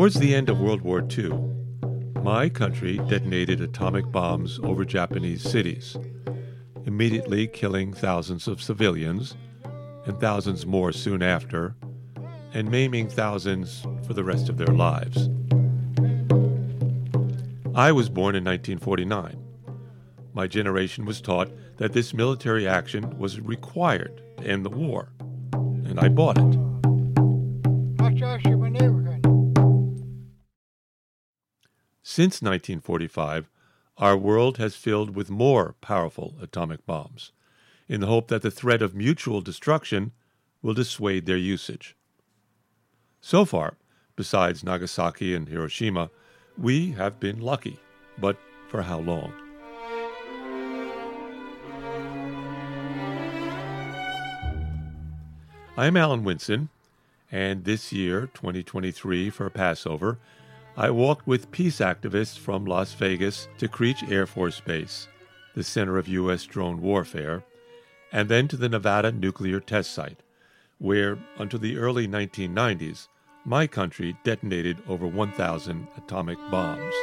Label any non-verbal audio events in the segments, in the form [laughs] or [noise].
Towards the end of World War II, my country detonated atomic bombs over Japanese cities, immediately killing thousands of civilians and thousands more soon after, and maiming thousands for the rest of their lives. I was born in 1949. My generation was taught that this military action was required to end the war, and I bought it. Since 1945, our world has filled with more powerful atomic bombs, in the hope that the threat of mutual destruction will dissuade their usage. So far, besides Nagasaki and Hiroshima, we have been lucky, but for how long? I'm Alan Winson, and this year, 2023, for Passover, I walked with peace activists from Las Vegas to Creech Air Force Base, the center of U.S. drone warfare, and then to the Nevada nuclear test site, where, until the early 1990s, my country detonated over 1,000 atomic bombs.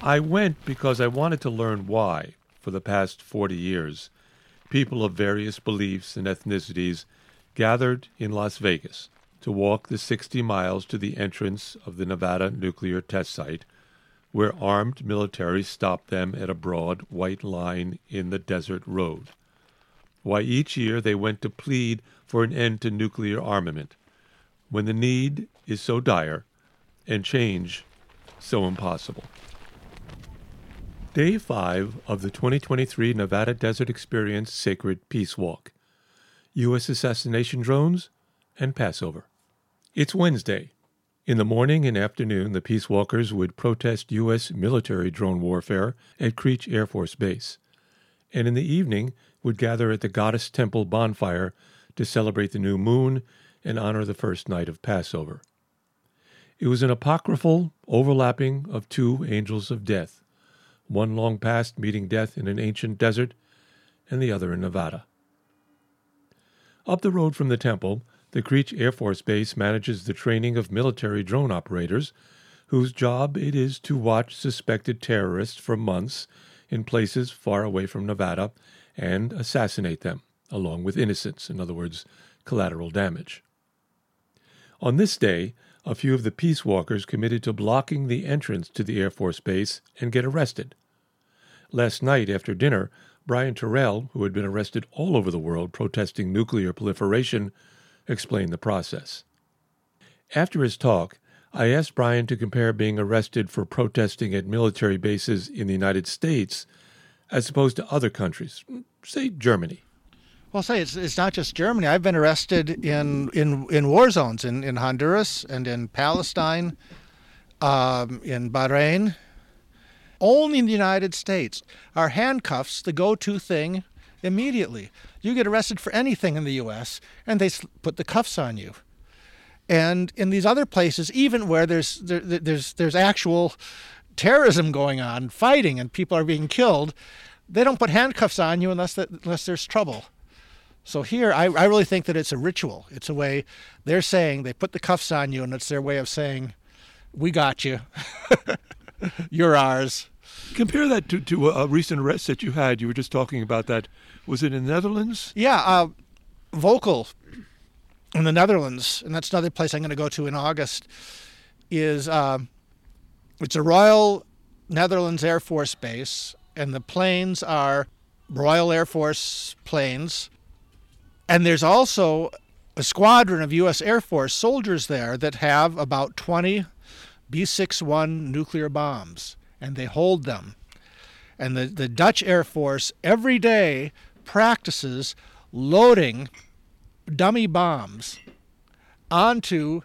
I went because I wanted to learn why, for the past 40 years, people of various beliefs and ethnicities gathered in Las Vegas to walk the 60 miles to the entrance of the Nevada nuclear test site, where armed military stopped them at a broad white line in the desert road. Why each year they went to plead for an end to nuclear armament, when the need is so dire and change so impossible. Day 5 of the 2023 Nevada Desert Experience Sacred Peace Walk. U.S. assassination drones and Passover. It's Wednesday. In the morning and afternoon, the Peace Walkers would protest U.S. military drone warfare at Creech Air Force Base, and in the evening would gather at the Goddess Temple bonfire to celebrate the new moon and honor the first night of Passover. It was an apocryphal overlapping of two angels of death one long past meting death in an ancient desert, and the other in Nevada. Up the road from the temple, the Creech Air Force Base manages the training of military drone operators whose job it is to watch suspected terrorists for months in places far away from Nevada and assassinate them, along with innocents, in other words, collateral damage. On this day, a few of the peace walkers committed to blocking the entrance to the Air Force Base and get arrested. Last night after dinner, Brian Terrell, who had been arrested all over the world protesting nuclear proliferation, explained the process. After his talk, I asked Brian to compare being arrested for protesting at military bases in the United States as opposed to other countries, say Germany. Well, say it's, it's not just Germany. I've been arrested in, in, in war zones in, in Honduras and in Palestine, um, in Bahrain, only in the United States are handcuffs the go to thing immediately. You get arrested for anything in the U.S., and they put the cuffs on you. And in these other places, even where there's there, there's there's actual terrorism going on, fighting, and people are being killed, they don't put handcuffs on you unless that, unless there's trouble. So here, I, I really think that it's a ritual. It's a way they're saying they put the cuffs on you, and it's their way of saying, "We got you." [laughs] You're ours. Compare that to, to a recent arrest that you had. You were just talking about that. Was it in the Netherlands? Yeah, uh, Volkel in the Netherlands, and that's another place I'm going to go to in August. Is uh, it's a Royal Netherlands Air Force base, and the planes are Royal Air Force planes, and there's also a squadron of U.S. Air Force soldiers there that have about 20 B 61 nuclear bombs, and they hold them. And the, the Dutch Air Force every day practices loading dummy bombs onto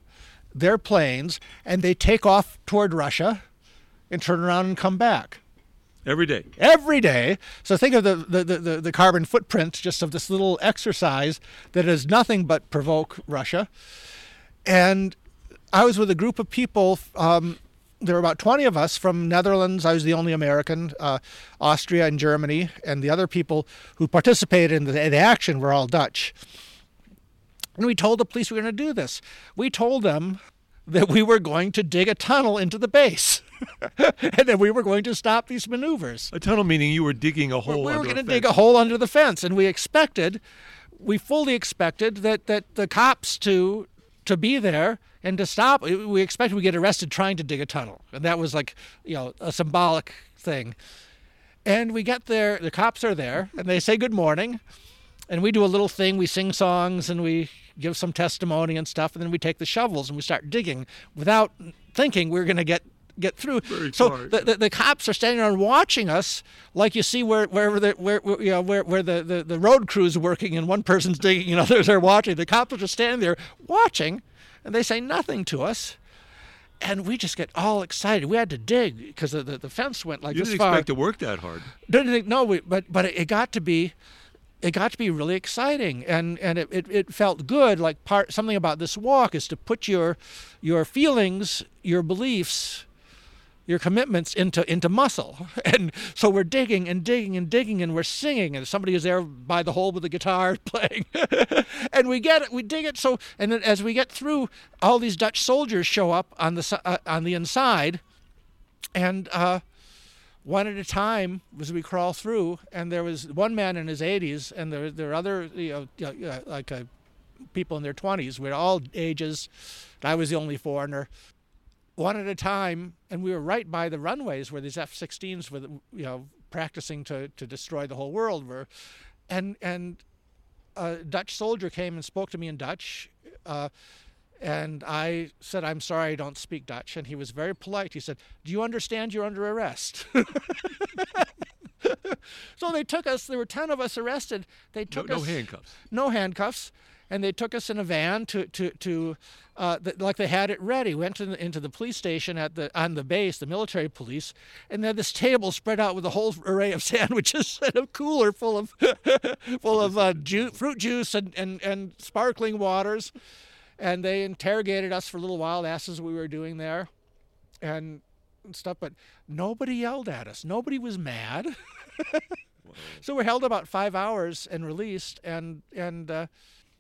their planes, and they take off toward Russia and turn around and come back. Every day. Every day. So think of the, the, the, the, carbon footprint just of this little exercise that does nothing but provoke Russia. And I was with a group of people um, there were about 20 of us from Netherlands. I was the only American, uh, Austria and Germany, and the other people who participated in the, the action were all Dutch. And we told the police we were going to do this. We told them that we were going to dig a tunnel into the base. [laughs] and then we were going to stop these maneuvers. A tunnel meaning you were digging a hole. We were going to dig a hole under the fence, and we expected, we fully expected that that the cops to to be there and to stop. We expected we get arrested trying to dig a tunnel, and that was like you know a symbolic thing. And we get there, the cops are there, and they say good morning, and we do a little thing. We sing songs and we give some testimony and stuff, and then we take the shovels and we start digging without thinking we are going to get get through. Very so the, the, the, cops are standing around watching us, like you see where where the where, where you know where, where the, the, the road crew's working and one person's digging and [laughs] others are watching. The cops are just standing there watching, and they say nothing to us. And we just get all excited. We had to dig because the, the, the fence went like you this didn't far. expect to work that hard. Didn't no, we, but but it got to be it got to be really exciting and and it, it, it, felt good like part something about this walk is to put your your feelings your beliefs your commitments into into muscle. [laughs] And so we're digging and digging and digging and we're singing and somebody is there by the hole with the guitar [laughs] playing. [laughs] And we get it we dig it. So and then as we get through all these dutch soldiers show up on the uh, on the inside and uh, one at a time as we crawl through. And there was one man in his 80s, and there there were other you know like uh, people in their 20s. We're all ages. I was the only foreigner. One at a time, and we were right by the runways where these F-16s were, you know, practicing to, to destroy the whole world were, and and a Dutch soldier came and spoke to me in Dutch. Uh, and I said, I'm sorry, I don't speak Dutch. And he was very polite. He said, Do you understand you're under arrest? [laughs] so they took us, there were 10 of us arrested. They took no, us. No handcuffs. No handcuffs. And they took us in a van to, to, to uh, the, like they had it ready. Went to the, into the police station at the on the base, the military police, and they had this table spread out with a whole array of [laughs] sandwiches and a cooler full of [laughs] full of uh, ju- fruit juice and, and, and sparkling waters and they interrogated us for a little while, asked us what we were doing there, and stuff. But nobody yelled at us. Nobody was mad. [laughs] so we're held about five hours and released, and and. Uh,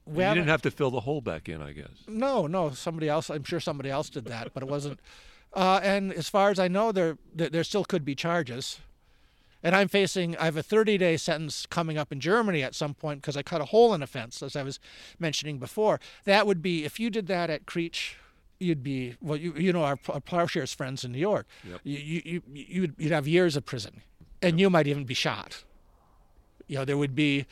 we you didn't have to fill the hole back in, I guess. No, no, somebody else. I'm sure somebody else did that, but it wasn't. [laughs] Uh, and as far as I know, there there still could be charges and I'm facing I have a 30 day sentence coming up in Germany at some point because I cut a hole in a fence, as I was mentioning before. That would be if you did that at Creech. You'd be well. You, you know our, our plowshares friends in New York. Yep. You, you you you'd, you'd have years of prison, and yep. you might even be shot. You know there would be,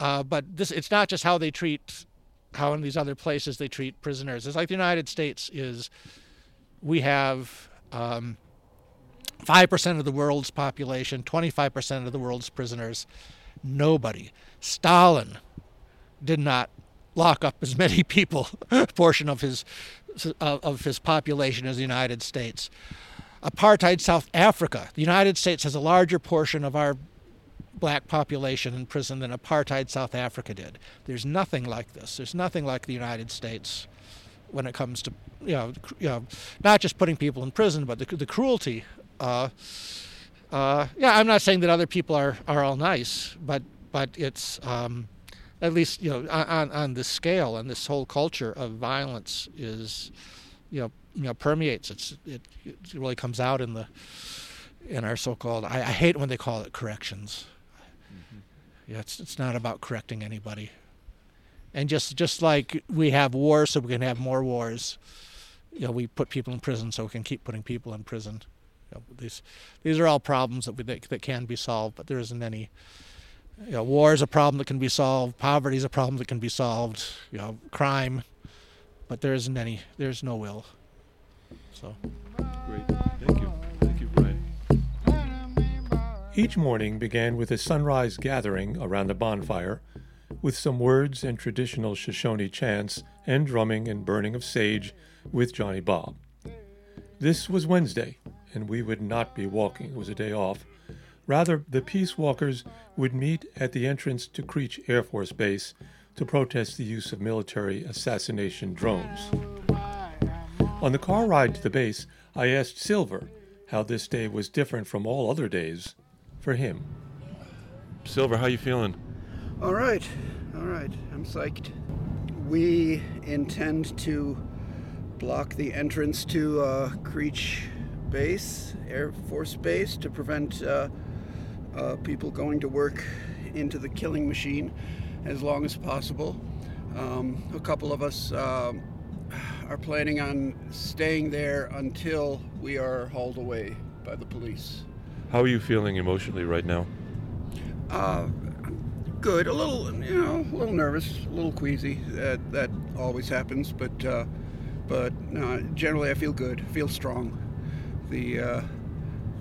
uh, but this it's not just how they treat, how in these other places they treat prisoners. It's like the United States is, we have um, 5% of the world's population, 25% of the world's prisoners. Nobody. Stalin did not lock up as [laughs] many people, portion of his uh, of his population as the United States. Apartheid South Africa. The United States has a larger portion of our black population in prison than apartheid South Africa did. There's nothing like this. There's nothing like the United States when it comes to you know, you know not just putting people in prison, but the, the cruelty uh, uh, yeah, I'm not saying that other people are, are all nice, but but it's um, at least you know on on this scale and this whole culture of violence is you know you know permeates. It's it, it really comes out in the in our so-called. I, I hate when they call it corrections. Mm-hmm. Yeah, it's it's not about correcting anybody. And just just like we have wars so we can have more wars, you know, we put people in prison so we can keep putting people in prison. You know, these these are all problems that we think that can be solved, but there isn't any. You know, war is a problem that can be solved. Poverty is a problem that can be solved. You know, crime, but there isn't any. There's no will. So. Great. Thank you. Thank you, Brian. Each morning began with a sunrise gathering around a bonfire, with some words and traditional Shoshone chants and drumming and burning of sage with Johnnie Bobb. This was Wednesday, and we would not be walking. It was a day off. Rather, the peace walkers would meet at the entrance to Creech Air Force Base to protest the use of military assassination drones. On the car ride to the base, I asked Silver how this day was different from all other days for him. Silver, how you feeling? All right, all right. I'm psyched. We intend to block the entrance to uh, Creech Base, Air Force Base, to prevent uh, uh, people going to work into the killing machine as long as possible. Um, a couple of us um, are planning on staying there until we are hauled away by the police. How are you feeling emotionally right now? Uh, good. A little, you know, a little nervous, a little queasy. That that always happens, but uh, but no, generally I feel good. I feel strong. The uh,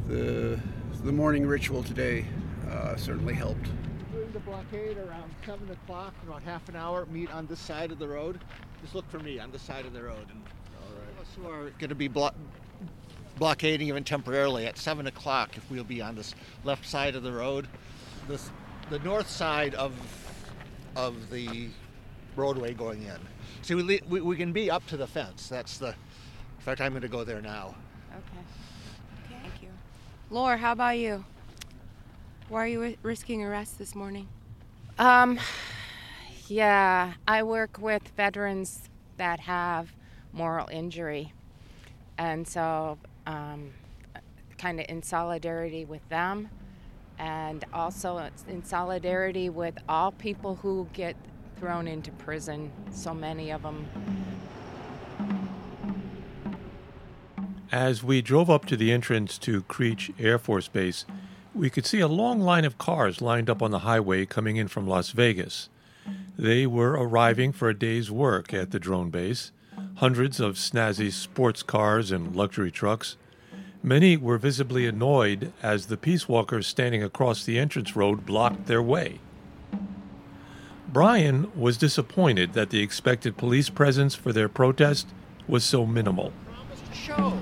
the the morning ritual today uh, certainly helped. During the blockade around seven o'clock, about half an hour, meet on this side of the road. Just look for me on this side of the road. And all right. us who are going to be blo- blockading even temporarily at seven o'clock, if we'll be on this left side of the road, this the north side of of the roadway going in. See, we, we, we can be up to the fence. That's the. In fact, I'm going to go there now. Laura, how about you? Why are you risking arrest this morning? Um, yeah, I work with veterans that have moral injury. And so, um, kind of in solidarity with them, and also in solidarity with all people who get thrown into prison, so many of them. As we drove up to the entrance to Creech Air Force Base, we could see a long line of cars lined up on the highway coming in from Las Vegas. They were arriving for a day's work at the drone base. Hundreds of snazzy sports cars and luxury trucks. Many were visibly annoyed as the peace walkers standing across the entrance road blocked their way. Brian was disappointed that the expected police presence for their protest was so minimal. Show.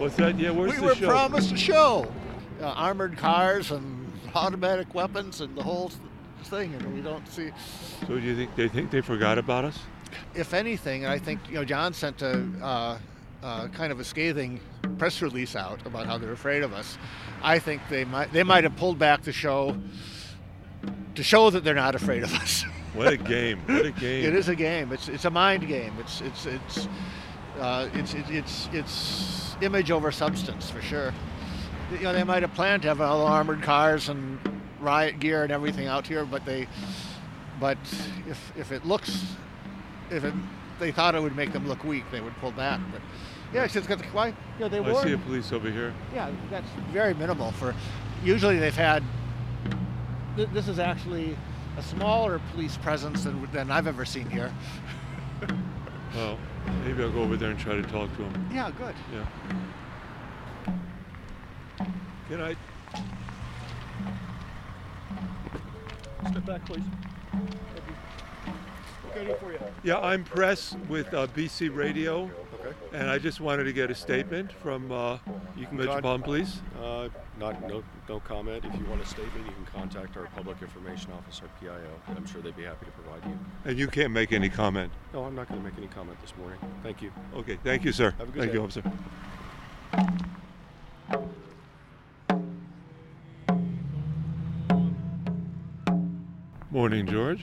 What's that? Yeah, where's we were promised a show. Uh, armored cars and [laughs] automatic weapons and the whole thing, and we don't see. So do you think they think they forgot about us? If anything, I think you know John sent a uh, uh, kind of a scathing press release out about how they're afraid of us. I think they might they might have pulled back the show to show that they're not afraid of us. [laughs] What a game! What a [laughs] game! it is a game. It's it's a mind game. It's it's it's uh, it's, it's it's it's image over substance for sure. You know, they might have planned to have all armored cars and riot gear and everything out here, but they but if if it looks if it they thought it would make them look weak, they would pull back. But yeah, it's just got the why. You know, they I wore. see a police over here. Yeah, that's very minimal for. Usually they've had. th- This is actually a smaller police presence than, than I've ever seen here. [laughs] Well, maybe I'll go over there and try to talk to him. Yeah, good. Yeah. Good night. Step back, please. Yeah, I'm press with uh, BC Radio, Okay. and I just wanted to get a statement from uh, You can Metropolitan Police. Uh, not no no comment. If you want a statement, you can contact our public information officer, PIO. I'm sure they'd be happy to provide you. And you can't make any comment. No, I'm not going to make any comment this morning. Thank you. Okay, thank you, sir. Have a good thank day. you, officer. Morning, George.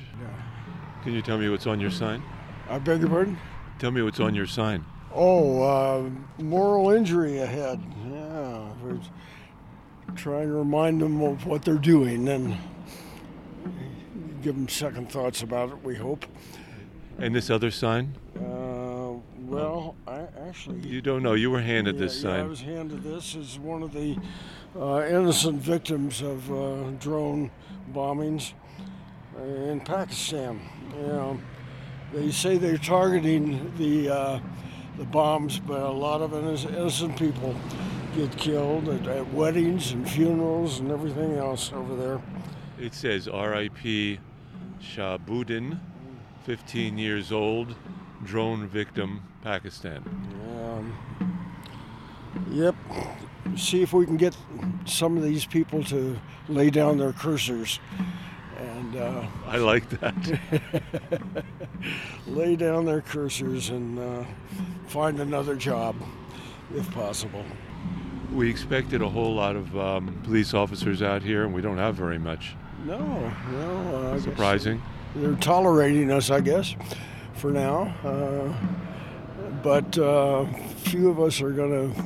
Can you tell me what's on your sign? I beg your pardon? Tell me what's on your sign. Oh, uh, moral injury ahead. Yeah, we're trying to remind them of what they're doing and give them second thoughts about it. We hope. And this other sign? Uh, well, I actually. You don't know. You were handed yeah, this yeah, I was handed this as one of the uh, innocent victims of uh, drone bombings in Pakistan. You know, they say they're targeting the uh, the bombs, but a lot of innocent, people get killed at, at weddings and funerals and everything else over there. It says R.I.P. Shabuddin, 15 years old, drone victim, Pakistan. Um, yep. See if we can get some of these people to lay down their cursors and uh, I like that. [laughs] lay down their cursors and uh, find another job if possible. We expected a whole lot of um, police officers out here, and we don't have very much. No, no. Uh, Surprising. They're tolerating us, I guess, for now. Uh, but uh, few of us are going to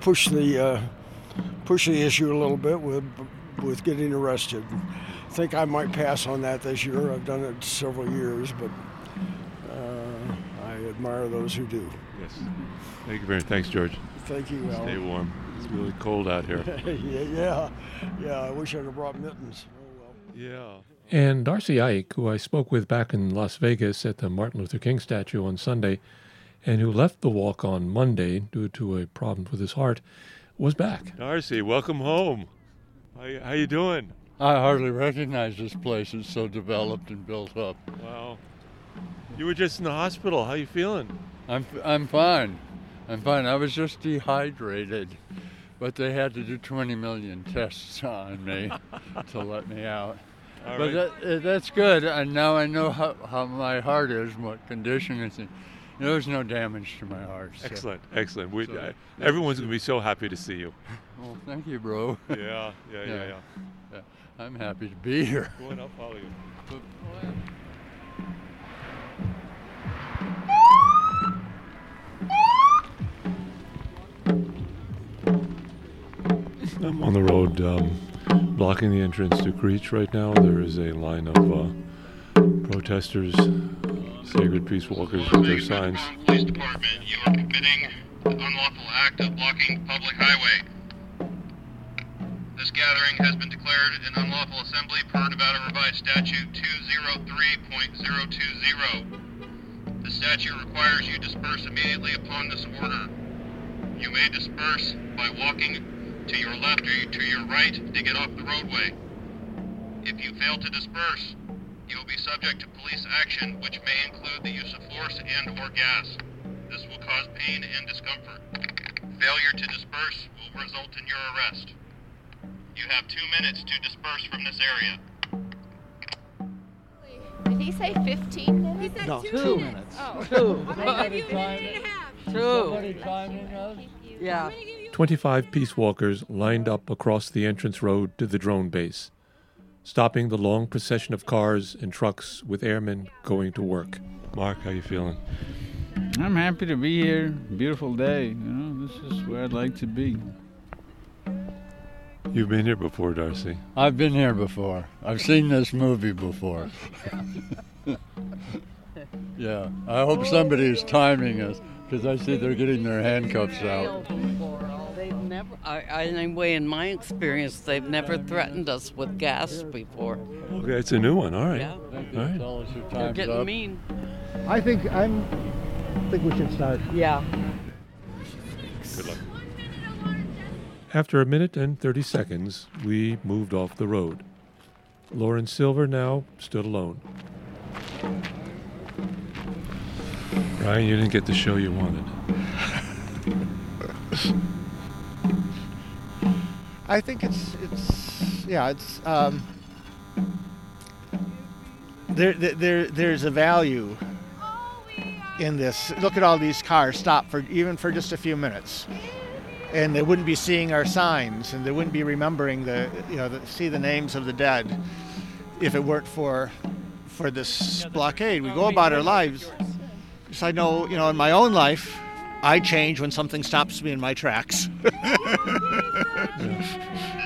push the uh, push the issue a little bit with with getting arrested. I think I might pass on that this year. I've done it several years, but uh, I admire those who do. Yes. Thank you very much. Thanks, George. Thank you, Stay warm. It's really cold out here. [laughs] yeah, yeah, yeah. I wish I'd have brought mittens. Oh well. yeah. And Darcy Ike, who I spoke with back in Las Vegas at the Martin Luther King statue on Sunday, and who left the walk on Monday due to a problem with his heart, was back. Darcy, welcome home. How, you- how you doing? I hardly recognize this place. It's so developed and built up. Wow. You were just in the hospital. How you feeling? I'm I'm fine. I'm fine. I was just dehydrated, but they had to do 20 million tests on me [laughs] to let me out. All but right. that, uh, that's good. And now I know how, how my heart is, what condition it's in. There's no damage to my heart. so- Excellent, excellent. We, So- uh, everyone's gonna be so happy to see you. Well, thank you, bro. Yeah, yeah, yeah, Yeah. yeah. Yeah, I'm happy to be here. Go on, I'll follow you. I'm on the road um, blocking the entrance to Creech right now. There is a line of uh, protesters, Sacred Peace Walkers with their signs. Police Department, you are committing the unlawful act of blocking public highway. Gathering has been declared an unlawful assembly per Nevada Revised Statute 203.020. The statute requires you disperse immediately upon this order. You may disperse by walking to your left or to your right to get off the roadway. If you fail to disperse, you will be subject to police action, which may include the use of force and or gas. This will cause pain and discomfort. Failure to disperse will result in your arrest. You have two minutes to disperse from this area. Did he say 15 minutes? He said No, two, two minutes. Oh. Two. I'm gonna give you a minute and a half. Somebody timing us? Yeah. I'm gonna give you 25 peace walkers lined up across the entrance road to the drone base, stopping the long procession of cars and trucks with airmen going to work. Mark, how you feeling? I'm happy to be here. Beautiful day. You know, this is where I'd like to be. You've been here before, Darcy. I've been here before. I've seen this movie before. [laughs] yeah, I hope somebody is timing us because I see they're getting their handcuffs out. They've never, I, I, anyway, in my experience, they've never threatened us with gas before. Okay, it's a new one. All right. Yeah, Thank you. All right. Tell us your they're getting up. mean. I think I'm. I think we should start. Yeah. Good luck. After a minute and 30 seconds, we moved off the road. Lauren Silver now stood alone. Brian, you didn't get the show you wanted. I think it's it's yeah it's um there there- there there's a value in this. Look at all these cars stop for even for just a few minutes, and they wouldn't be seeing our signs, and they wouldn't be remembering the you know the, see the names of the dead if it weren't for for this blockade. We go about our lives. Just I know you know in my own life, I change when something stops me in my tracks. [laughs]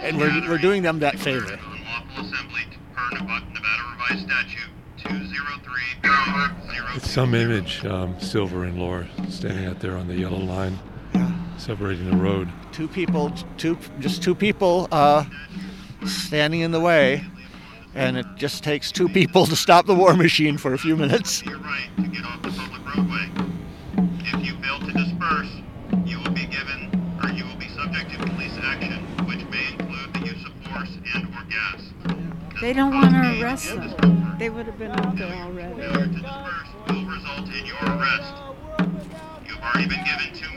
and we're, we're doing them that favor. Unlawful assembly per Nevada Nevada Revised Statute 203.020. It's some image, um, Silver and Laura standing out there on the yellow line, separating the road. Two people, two just two people uh, standing in the way, and it just takes two people to stop the war machine for a few minutes. Your right to get off the public roadway. If you fail to disperse, you will be given, or you will be subject to police action, which may include the use of force and or gas. They don't want to arrest them. They would have been out there already. Failure to disperse will result in your arrest. You have already been given two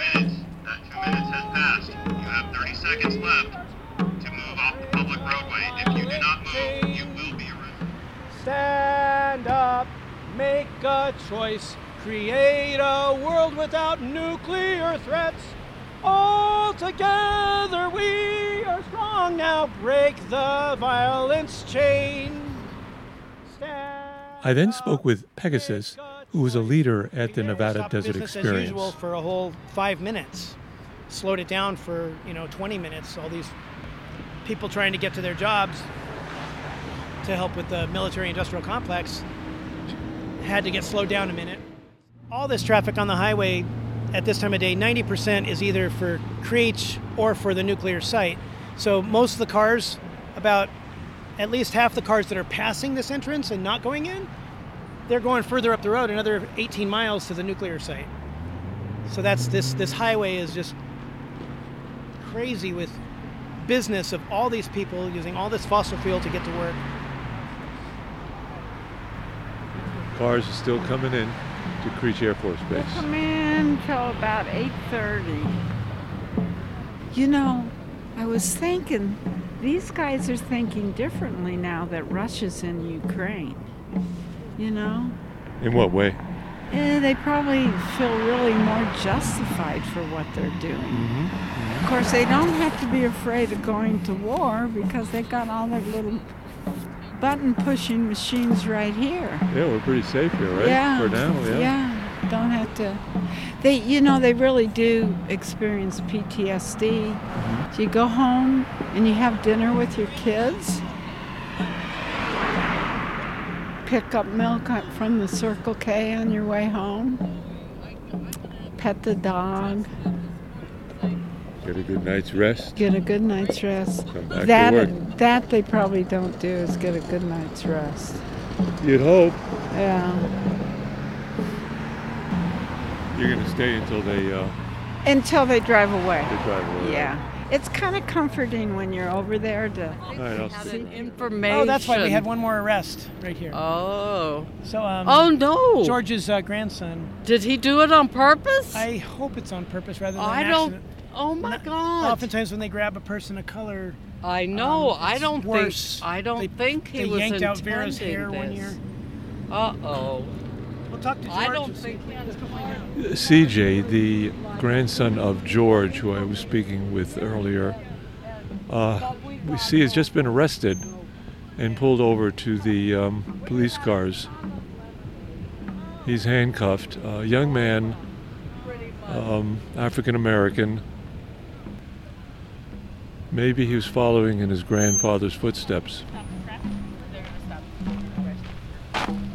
minutes. That two minutes has passed. You have 30 seconds left to move off the public roadway. If you do not move, you will be arrested. Stand up, make a choice. create a world without nuclear threats. All together we are strong now. Break the violence chain. I then spoke with Pegasus, who was a leader at the Nevada Desert Experience. for a whole five minutes. Slowed it down for you know 20 minutes. All these people trying to get to their jobs to help with the military-industrial complex had to get slowed down a minute. All this traffic on the highway at this time of day, 90% is either for Creech or for the nuclear site. So most of the cars, about at least half the cars that are passing this entrance and not going in, they're going further up the road, another 18 miles to the nuclear site. So that's this this highway is just crazy with business of all these people using all this fossil fuel to get to work. Cars are still coming in to Creech Air Force Base. Come in till about 8:30. You know, I was thinking these guys are thinking differently now that Russia's in Ukraine. You know, In what way? Eh, they probably feel really more justified for what they're doing. Of course, they don't have to be afraid of going to war because they've got all their little button pushing machines right here. Yeah, we're pretty safe here, right? Yeah. For now, yeah. Yeah. Don't have to. They, you know, they really do experience PTSD. Mm-hmm. You go home and you have dinner with your kids. Pick up milk from the Circle K on your way home. Pet the dog. Get a good night's rest. Get a good night's rest. Come back to that that they probably don't do is get a good night's rest. You'd hope. Yeah. You're going to stay until they, uh, Until they drive away. they drive away. Yeah. It's kind of comforting when you're over there to All right, I'll see. information. Oh, that's why we had one more arrest right here. Oh. So, um, Oh, no. George's uh, grandson. Did he do it on purpose? I hope it's on purpose rather than I an don't. accident. Oh my God. Oftentimes, when they grab a person of color, I know. um, I don't worse. think. I don't They- think he they was yanked out Vera's intending hair one this. year. Uh oh. We'll talk to George. I don't think if he can find out. CJ, the grandson of George, who I was speaking with earlier, uh, we see has just been arrested and pulled over to the um, police cars. He's handcuffed. A young man, um, African American. Maybe he was following in his grandfather's footsteps.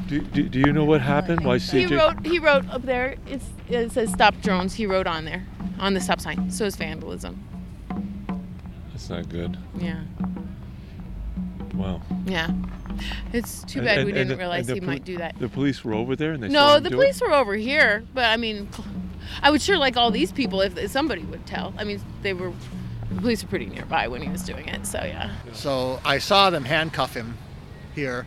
Do, do, do you know what happened? Why He wrote. He wrote up there. It's, it says "Stop drones." He wrote on there, on the stop sign. So it's vandalism. That's not good. Yeah. Wow. Yeah. It's too bad and- we and didn't the- realize and he poli- might do that. The police were over there and they saw No, him the do police were over here, but I mean, I would sure like all these people if, if somebody would tell. I mean, they were. The police were pretty nearby when he was doing it, so yeah. So I saw them handcuff him here,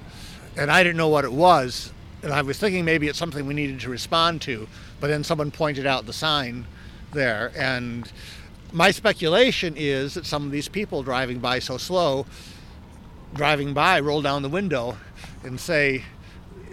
and I didn't know what it was. And I was thinking maybe it's something we needed to respond to, but then someone pointed out the sign there. And my speculation is that some of these people driving by so slow, driving by, roll down the window and say,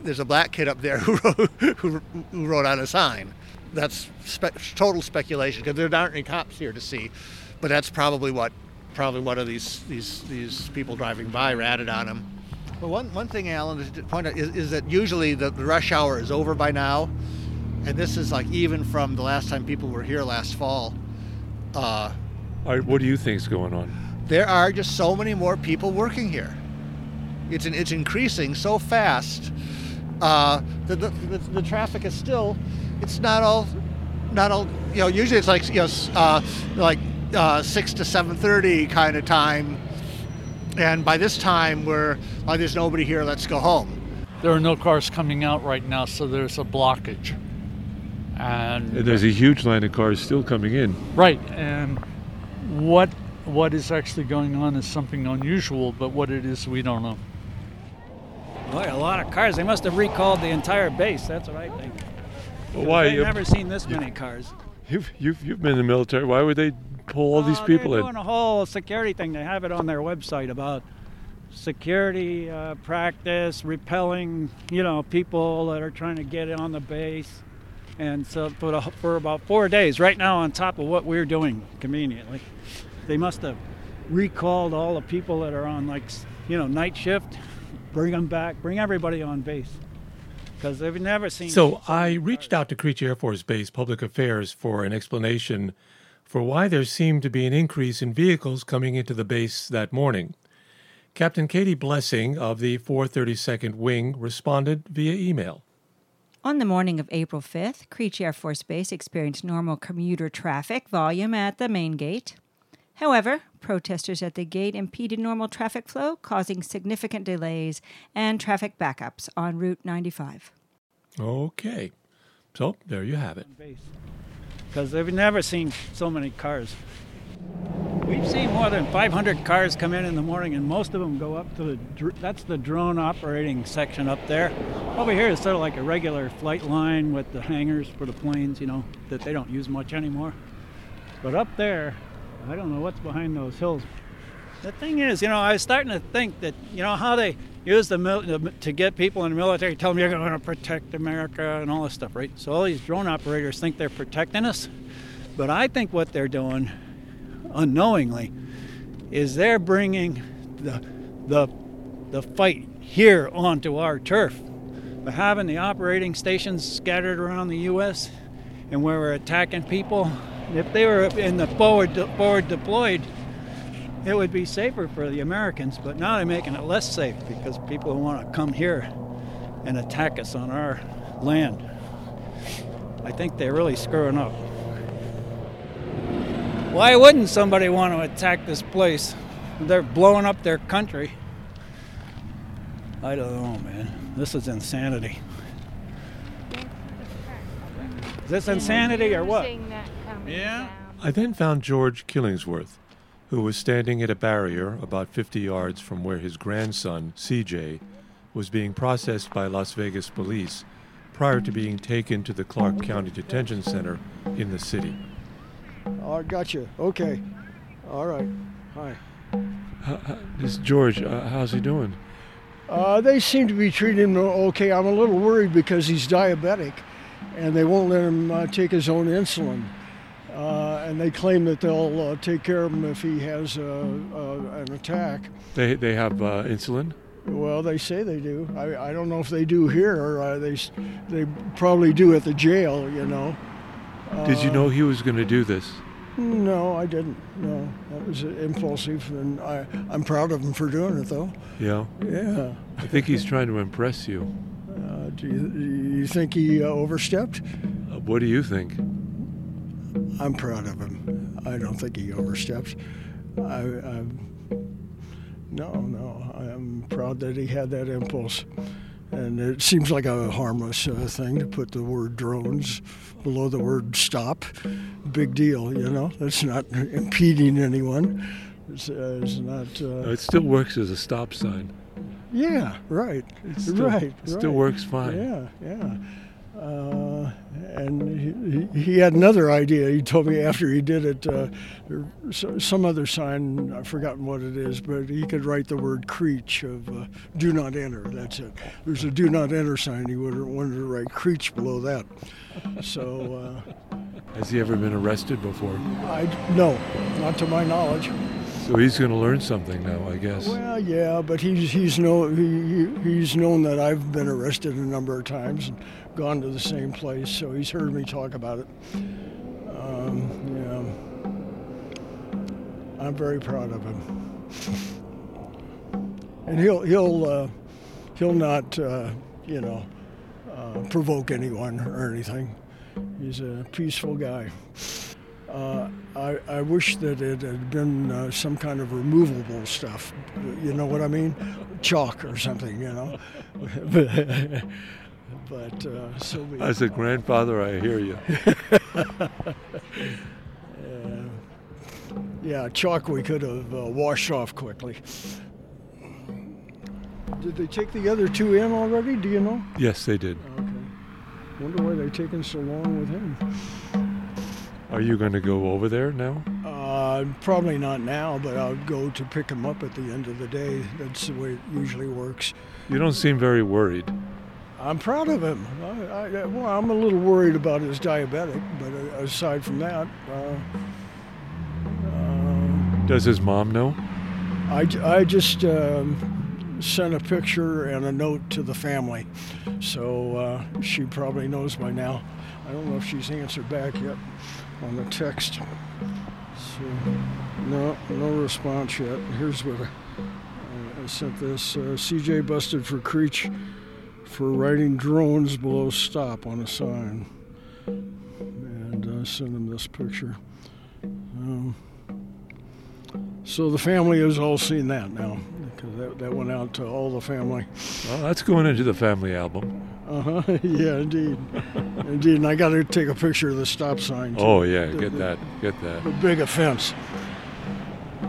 There's a black kid up there [laughs] who wrote, who, who wrote on a sign. That's spe- total speculation because there aren't any cops here to see. But that's probably what probably one of these these these people driving by ratted on him. But one one thing, Alan, to point out is, is that usually the, the rush hour is over by now, and this is like even from the last time people were here last fall. Uh, right, what do you think's going on? there are just so many more people working here. It's an, it's increasing so fast. Uh, the, the, the, the traffic is still, it's not all, not all. You know, usually it's like you know, uh, like uh, six to seven thirty kind of time, and by this time we're like there's nobody here. Let's go home. There are no cars coming out right now, so there's a blockage. And There's a huge line of cars still coming in. right, and what what is actually going on is something unusual, but what it is we don't know. Boy, a lot of cars. They must have recalled the entire base. That's what I think. Well, why? I've You- never seen this many cars. You've, you've, you've been in the military. Why would they pull all these Oh, people they're in? doing a whole security thing. They have it on their website about security uh, practice, repelling, you know, people that are trying to get on the base. And so for, the, for about four days, right now on top of what we're doing conveniently, they must have recalled all the people that are on like you know night shift, bring them back, bring everybody on base because they've never seen. So I reached out to Creech Air Force Base Public Affairs for an explanation for why there seemed to be an increase in vehicles coming into the base that morning. Captain Katie Blessing of the 432nd Wing responded via email. On the morning of April 5th, Creech Air Force Base experienced normal commuter traffic volume at the main gate. However, protesters at the gate impeded normal traffic flow, causing significant delays and traffic backups on Route 95. Okay. So there you have it. Because they've never seen so many cars. We've seen more than 500 cars come in in the morning, and most of them go up to the dr- that's the drone operating section up there. Over here is sort of like a regular flight line with the hangars for the planes, you know, that they don't use much anymore. But up there, I don't know what's behind those hills. The thing is, you know, I was starting to think that, you know, how they use the to get people in the military, tell them you're going to protect America and all this stuff, right? So all these drone operators think they're protecting us, but I think what they're doing, unknowingly, is they're bringing the the the fight here onto our turf. By having the operating stations scattered around the U.S. and where we're attacking people, if they were in the forward forward deployed, it would be safer for the Americans. But now they're making it less safe because people want to come here and attack us on our land. I think they're really screwing up. Why wouldn't somebody want to attack this place? They're blowing up their country. I don't know, man. This is insanity. Is this insanity or what? Yeah. I then found George Killingsworth, who was standing at a barrier about 50 yards from where his grandson, CJ, was being processed by Las Vegas police prior to being taken to the Clark County Detention Center in the city. Oh, I got you. Okay. All right. Hi. This is George. Uh, how's he doing? Uh, they seem to be treating him okay. I'm a little worried because he's diabetic, and they won't let him uh, take his own insulin. Uh, and they claim that they'll uh, take care of him if he has uh, uh, an attack. They, they have uh, insulin? Well, they say they do. I, I don't know if they do here, or uh, they they probably do at the jail. You know. Did you Uh, know he was going to do this? No, I didn't. No, that was impulsive, and I I'm proud of him for doing it, though. Yeah. Yeah. I think he's trying to impress you. Uh, do, you, do you think he uh, overstepped? Uh, what do you think? I'm proud of him. I don't think he oversteps. I, I no, no. I'm proud that he had that impulse. And it seems like a harmless uh, thing to put the word drones below the word stop. Big deal, you know. That's not impeding anyone. It's, uh, it's not. Uh, it still works as a stop sign. yeah, right. still- right. it still right. works fine. Yeah, yeah. Uh, and he, he had another idea. He told me after he did it, uh, some other sign, I've forgotten what it is, but he could write the word Creech of uh, do not enter. That's it. There's a do not enter sign. He would have wanted to write Creech below that. So, uh, Has he ever been arrested before? I, no, not to my knowledge. So he's going to learn something now, I guess. Well, yeah, but he's he's know he, he- he's known that I've been arrested a number of times and gone to the same place, so he's heard me talk about it. Um, yeah, I'm very proud of him, and he'll he'll uh, he'll not uh, you know uh, provoke anyone or anything. He's a peaceful guy. Uh, I, I wish that it had been uh, some kind of removable stuff. You know what I mean? Chalk or something, you know? [laughs] but uh, so be As a grandfather, I hear you. [laughs] Uh, yeah, chalk we could have uh, washed off quickly. Did they take the other two in already? Do you know? yes, they did. Okay. Wonder why they're taking so long with him. Are you going to go over there now? Uh, probably not now, but I'll go to pick him up at the end of the day. That's the way it usually works. You don't seem very worried. I'm proud of him. I, I, well, I'm a little worried about his diabetic, but uh, aside from that, uh, Does his mom know? I, I just um, sent a picture and a note to the family, so uh, she probably knows by now. I don't know if she's answered back yet on the text. So, no, no response yet. Here's what I, I sent this. Uh, CJ busted for Creech for writing drones below stop on a sign. And I sent him this picture. Um, so the family has all seen that now, because that, that went out to all the family. Well, that's going into the family album. Uh huh. [laughs] yeah, indeed, indeed. And I got to take a picture of the stop sign. too. Oh yeah, The- get the- that, get that. The big offense. No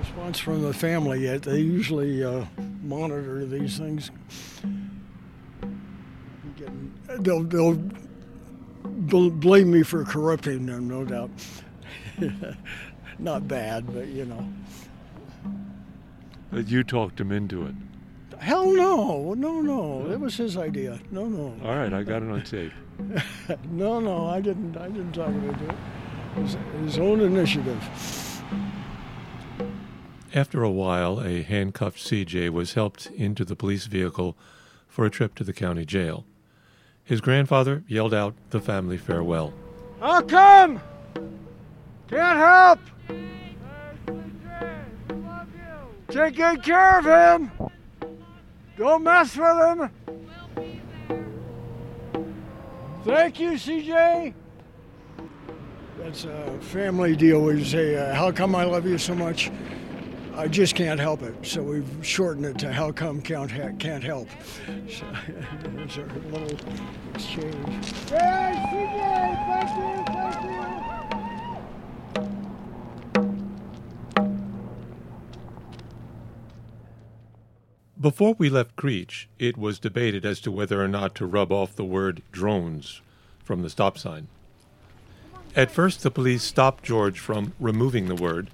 response from the family yet. They usually uh, monitor these things. Getting- They'll they'll bl- blame me for corrupting them, no doubt. [laughs] Not bad, but you know. But you talked him into it. Hell no, no, no. It was his idea. No, no. All right, I got it on tape. [laughs] no, no, I didn't. I didn't talk him into it. It was his own initiative. After a while, a handcuffed CJ was helped into the police vehicle for a trip to the county jail. His grandfather yelled out the family farewell. How come? Can't help. Take good care of him. Don't mess with him. Thank you, CJ. That's a family deal where you say, uh, How come I love you so much? I just can't help it. So we've shortened it to How come can't, ha- can't help. So, [laughs] there's our little exchange. Hey, CJ, thank you, thank you. Before we left Creech, it was debated as to whether or not to rub off the word drones from the stop sign. At first, the police stopped George from removing the word,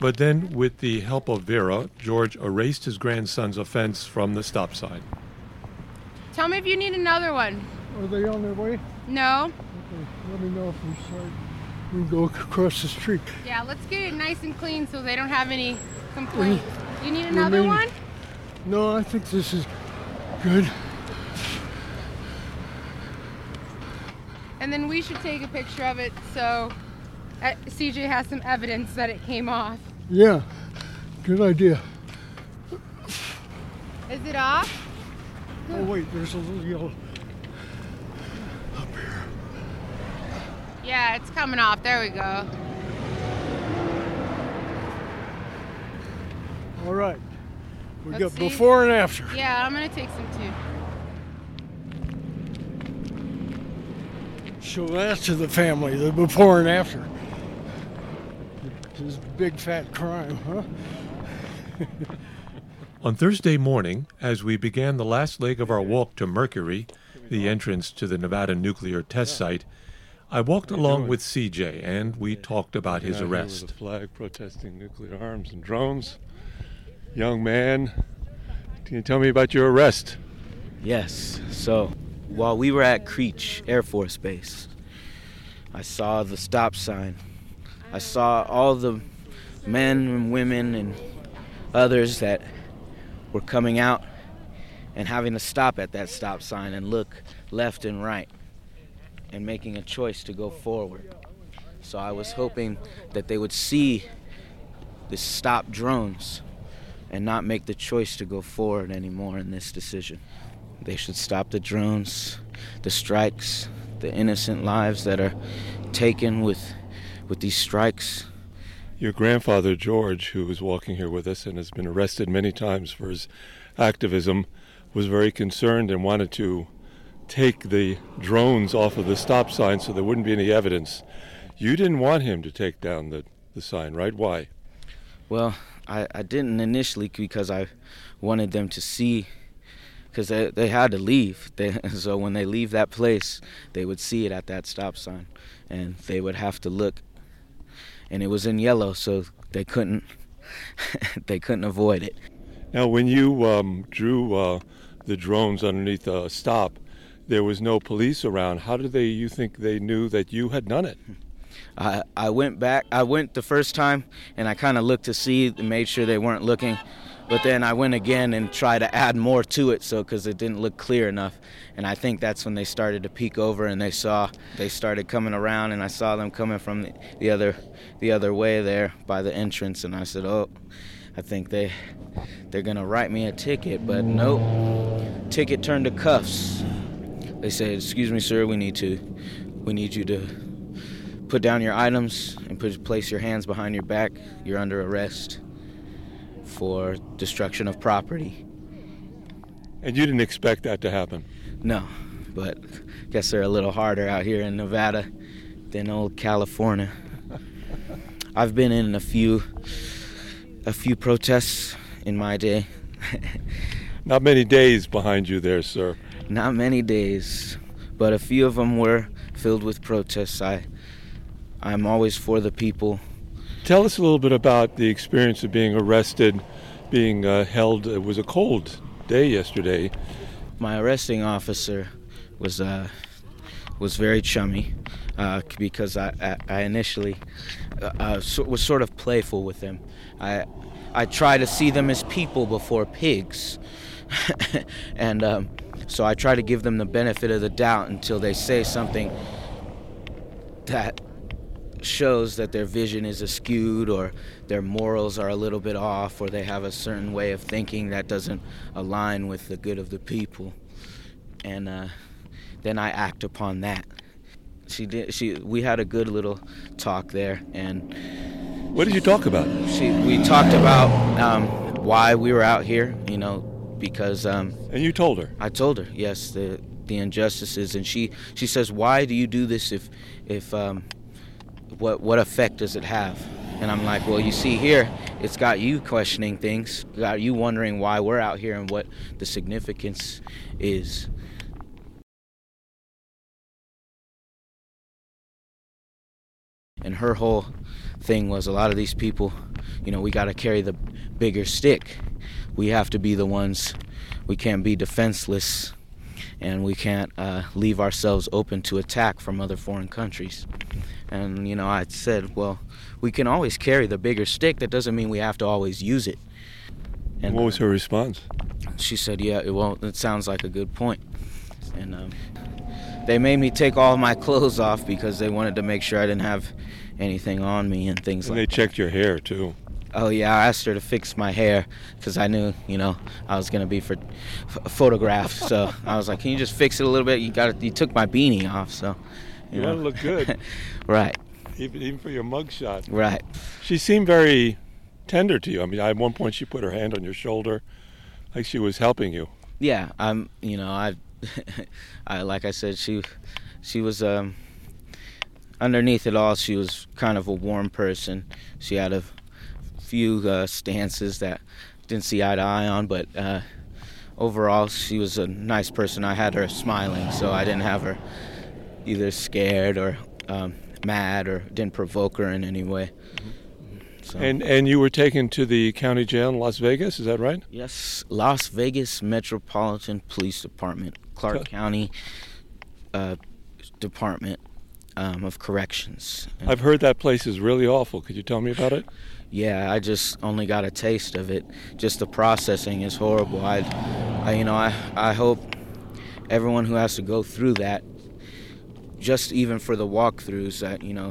but then, with the help of Vera, George erased his grandson's offense from the stop sign. Tell me if you need another one. Are they on their way? No? Okay, let me know if we start. We can go across the street. Yeah, let's get it nice and clean so they don't have any complaints. You need another mean- one? No, I think this is good. And then we should take a picture of it so uh, CJ has some evidence that it came off. Yeah, good idea. Is it off? Oh wait, there's a little yellow. Up here. Yeah, it's coming off. There we go. All right. We Let's got see. before and after. Yeah, I'm gonna take some too. Show that to the family, the before and after. This big fat crime, huh? [laughs] On Thursday morning, as we began the last leg of our walk to Mercury, the entrance to the Nevada nuclear test site, I walked along with CJ and we talked about his Out here with arrest. a flag protesting nuclear arms and drones. Young man, can you tell me about your arrest? Yes. So, while we were at Creech Air Force Base, I saw the stop sign. I saw all the men and women and others that were coming out and having to stop at that stop sign and look left and right and making a choice to go forward. So I was hoping that they would see the stop drones and not make the choice to go forward anymore in this decision. They should stop the drones, the strikes, the innocent lives that are taken with with these strikes. Your grandfather, George, who was walking here with us and has been arrested many times for his activism, was very concerned and wanted to take the drones off of the stop sign so there wouldn't be any evidence. You didn't want him to take down the, the sign, right? Why? Well, I, I didn't initially because I wanted them to see because they, they had to leave. [laughs] They, so when they leave that place, they would see it at that stop sign, and they would have to look. And it was in yellow, so they couldn't [laughs] they couldn't avoid it. Now, when you um, drew uh, the drones underneath the stop, there was no police around. How did they? You think they knew that you had done it? [laughs] I I went back. I went the first time, and I kind of looked to see, and made sure they weren't looking. But then I went again and tried to add more to it, so because it didn't look clear enough. And I think that's when they started to peek over, and they saw they started coming around, and I saw them coming from the, the other the other way there by the entrance, and I said, "Oh, I think they they're gonna write me a ticket." But nope, ticket turned to cuffs. They said, "Excuse me, sir, we need to we need you to put down your items and put place your hands behind your back. You're under arrest." For destruction of property. And you didn't expect that to happen? No, but I guess they're a little harder out here in Nevada than old California. [laughs] I've been in a few a few protests in my day. [laughs] Not many days behind you there, sir. Not many days, but a few of them were filled with protests. I I'm always for the people Tell us a little bit about the experience of being arrested, being uh, held. It was a cold day yesterday. My arresting officer was uh, was very chummy uh, because I, I, initially uh, uh, so, was sort of playful with them. I I try to see them as people before pigs, [laughs] and um, so I try to give them the benefit of the doubt until they say something that shows that their vision is askewed or their morals are a little bit off or they have a certain way of thinking that doesn't align with the good of the people. And uh, then i act upon that. She did she we had a good little talk there and what did you talk about? she we talked about um, why we were out here you know because um, and you told her? I told her yes the the injustices. And she she says why do you do this if if um, what what effect does it have? And I'm like, well, you see here, it's got you questioning things, got you wondering why we're out here and what the significance is. And her whole thing was a lot of these people, you know, we got to carry the bigger stick. We have to be the ones, we can't be defenseless, and we can't uh, leave ourselves open to attack from other foreign countries. And, you know, I said, well, we can always carry the bigger stick. That doesn't mean we have to always use it. And what was her response? She said, yeah, it, well, it sounds like a good point. And um, they made me take all my [laughs] clothes off because they wanted to make sure I didn't have anything on me and things and like they checked your hair, too. Oh yeah, I asked her to fix my hair because I knew, you know, I was gonna be for f- photographed. So I was like, "Can you just fix it a little bit?" You got, you took my beanie off, so you, you want to look good. [laughs] right. Even, even for your mugshot. Right. She seemed very tender to you. I mean, at one point she put her hand on your shoulder, like she was helping you. Yeah, I'm. You know, I, [laughs] I like I said, she, she was. Um, underneath it all, she was kind of a warm person. She had a few uh, stances that didn't see eye to eye on, but uh, overall, she was a nice person. I had her smiling, so I didn't have her either scared or um, mad or didn't provoke her in any way. So. And and you were taken to the county jail in Las Vegas, is that right? Yes, Las Vegas Metropolitan Police Department, Clark County uh, Department um, of Corrections. I've heard that place is really awful. Could you tell me about it? Yeah, I just only got a taste of it. Just the processing is horrible. I, I you know, I I hope everyone who has to go through that just even for the walkthroughs that you know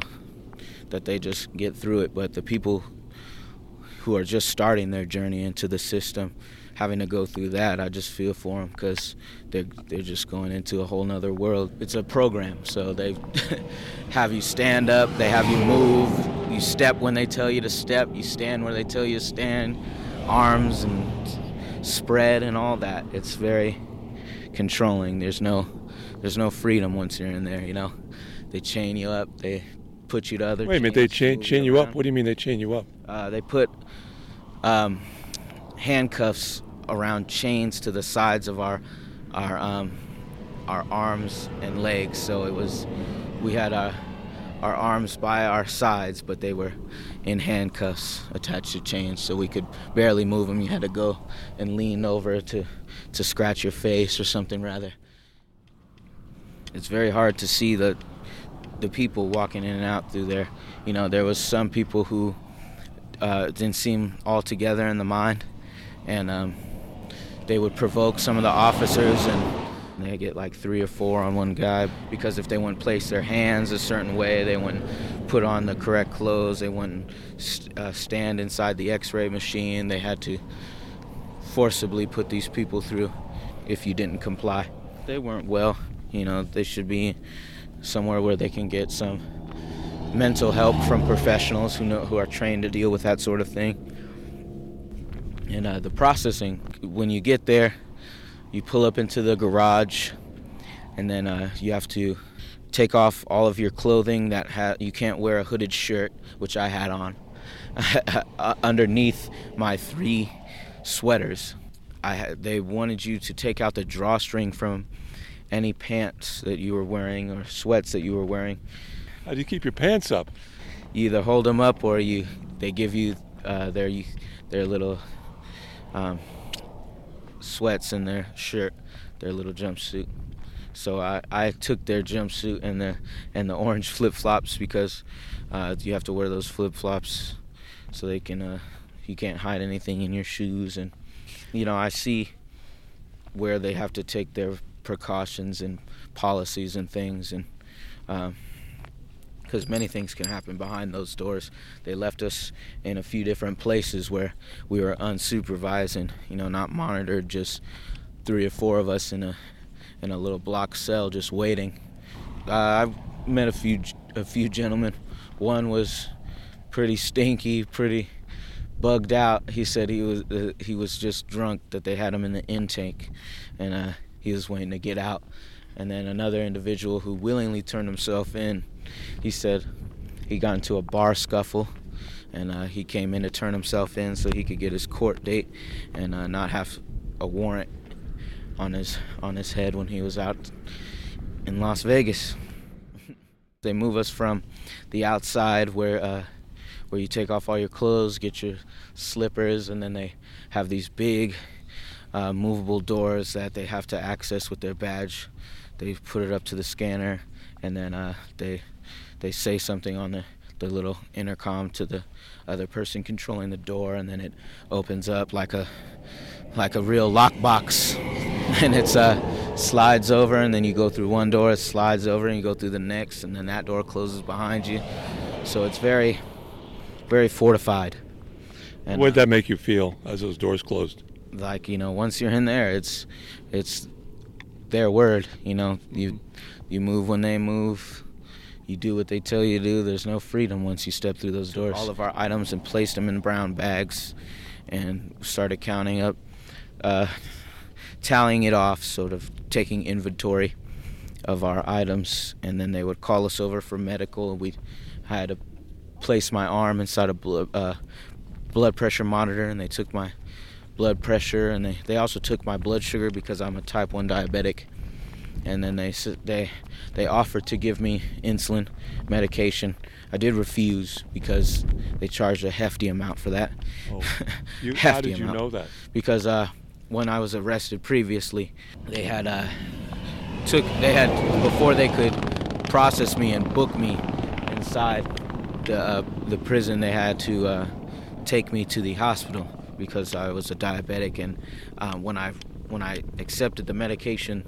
that they just get through it but the people who are just starting their journey into the system having to go through that i just feel for them because they're, they're just going into a whole nother world it's a program so they [laughs] have you stand up they have you move you step when they tell you to step you stand where they tell you to stand arms and spread and all that it's very controlling there's no there's no freedom once you're in there. You know, they chain you up. They put you to other. Wait a minute. They chain chain you up. What do you mean they chain you up? Uh, they put um, handcuffs around chains to the sides of our our um, our arms and legs. So it was we had our our arms by our sides, but they were in handcuffs attached to chains, so we could barely move them. You had to go and lean over to to scratch your face or something rather. it's very hard to see the the people walking in and out through there. You know, there was some people who uh, didn't seem all together in the mind, and um, they would provoke some of the officers, and they get like three or four on one guy because if they wouldn't place their hands a certain way, they wouldn't put on the correct clothes, they wouldn't uh, stand inside the X-ray machine. They had to forcibly put these people through if you didn't comply. They weren't well. You know, they should be somewhere where they can get some mental help from professionals who know who are trained to deal with that sort of thing. And uh, the processing, when you get there, you pull up into the garage, and then uh, you have to take off all of your clothing that ha- you can't wear a hooded shirt, which I had on, [laughs] underneath my three sweaters. I had, they wanted you to take out the drawstring from any pants that you were wearing or sweats that you were wearing. How do you keep your pants up? You either hold them up or you they give you uh, their their little um, sweats in their shirt, their little jumpsuit. So I, I took their jumpsuit and the and the orange flip flops because uh, you have to wear those flip flops so they can uh, you can't hide anything in your shoes and you know I see where they have to take their precautions and policies and things and because many things can happen behind those doors they left us in a few different places where we were unsupervised and you know not monitored just three or four of us in a in a little block cell just waiting uh, i've met a few a few gentlemen one was pretty stinky pretty bugged out. He said he was uh, he was just drunk that they had him in the intake, and uh, he was waiting to get out. And then another individual who willingly turned himself in, he said he got into a bar scuffle, and uh, he came in to turn himself in so he could get his court date and uh, not have a warrant on his on his head when he was out in Las Vegas. [laughs] they move us from the outside where uh, where you take off all your clothes, get your slippers, and then they have these big uh, movable doors that they have to access with their badge. They put it up to the scanner, and then uh, they they say something on the the little intercom to the other person controlling the door, and then it opens up like a like a real lockbox, [laughs] and it's uh slides over, and then you go through one door, it slides over, and you go through the next, and then that door closes behind you. So it's very very fortified. And what did that make you feel as those doors closed? Like you know, once you're in there, it's it's their word. You know, you you move when they move. You do what they tell you to do. There's no freedom once you step through those doors. All of our items and placed them in brown bags, and started counting up, uh, tallying it off, sort of taking inventory of our items, and then they would call us over for medical. We had to place my arm inside a blood, uh, blood pressure monitor and they took my blood pressure and they, they also took my blood sugar because I'm a type 1 diabetic and then they they they offered to give me insulin medication I did refuse because they charged a hefty amount for that oh. [laughs] you, how did you amount. know that because uh, when I was arrested previously they had uh, took they had before they could process me and book me inside the uh, the prison, they had to uh, take me to the hospital because I was a diabetic, and uh, when I when I accepted the medication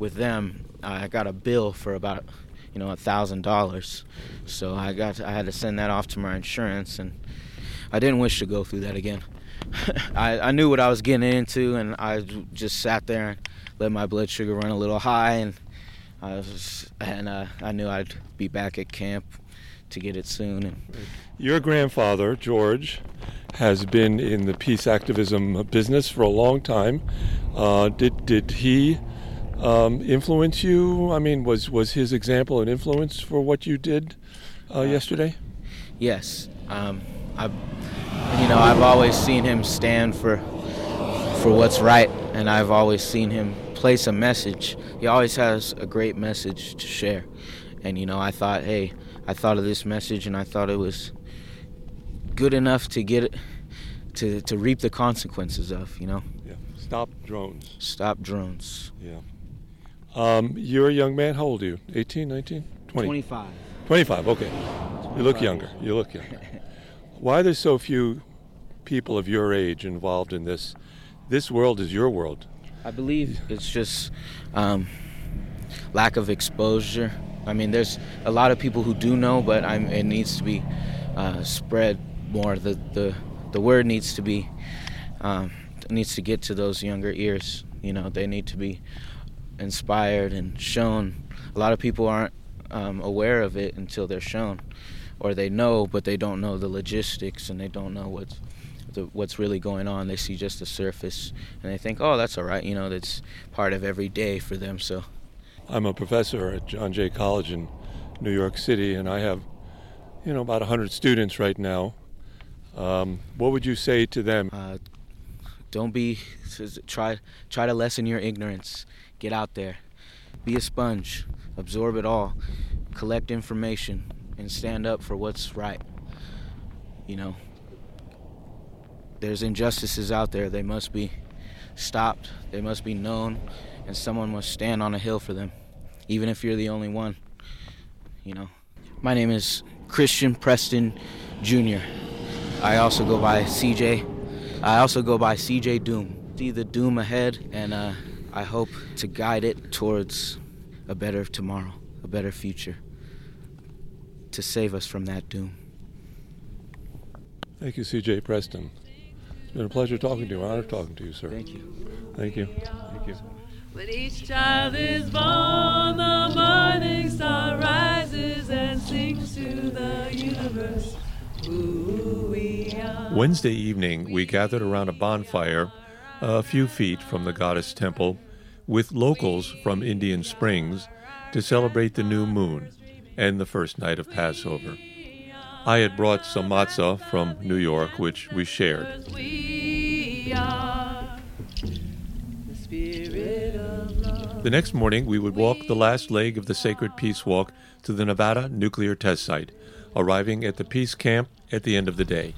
with them, I got a bill for about you know a thousand dollars. So I got to, I had to send that off to my insurance, and I didn't wish to go through that again. [laughs] I, I knew what I was getting into, and I just sat there and let my blood sugar run a little high, and I was and uh, I knew I'd be back at camp to get it soon. Your grandfather, George, has been in the peace activism business for a long time. Uh, did did he um, influence you? I mean, was was his example an influence for what you did uh, yesterday? Yes, um, I, you know, I've always seen him stand for for what's right, and I've always seen him place a message. He always has a great message to share, and you know, I thought, hey, I thought of this message and I thought it was good enough to get it to to reap the consequences of, you know. Yeah. Stop drones. Stop drones. Yeah. Um, you're a young man. How old are you? 18, 19, 20? 25. 25, okay. You look younger. You look younger. [laughs] Why are there so few people of your age involved in this? This world is your world. I believe it's just um, lack of exposure. I mean, there's a lot of people who do know, but I'm, it needs to be uh, spread more. The, the the word needs to be um, needs to get to those younger ears. You know, they need to be inspired and shown. A lot of people aren't um, aware of it until they're shown, or they know, but they don't know the logistics and they don't know what's the, what's really going on. They see just the surface and they think, oh, that's all right. You know, that's part of every day for them. So, I'm a professor at John Jay College in New York City, and I have, you know, about 100 students right now. Um, what would you say to them? Uh, don't be try try to lessen your ignorance. Get out there, be a sponge, absorb it all, collect information, and stand up for what's right. You know, there's injustices out there. They must be stopped. They must be known, and someone must stand on a hill for them, even if you're the only one. You know, my name is Christian Preston Jr. I also go by CJ. I also go by CJ Doom. See the doom ahead, and uh, I hope to guide it towards a better tomorrow, a better future, to save us from that doom. Thank you, CJ Preston. It's been a pleasure talking to you. An honor talking to you, sir. Thank you. Thank you. Thank you. When each child is born, the morning star rises and sings to the universe. Wednesday evening, we gathered around a bonfire a few feet from the goddess temple with locals from Indian Springs to celebrate the new moon and the first night of Passover. I had brought some matzah from New York, which we shared. The next morning, we would walk the last leg of the sacred peace walk to the Nevada nuclear test site arriving at the peace camp at the end of the day.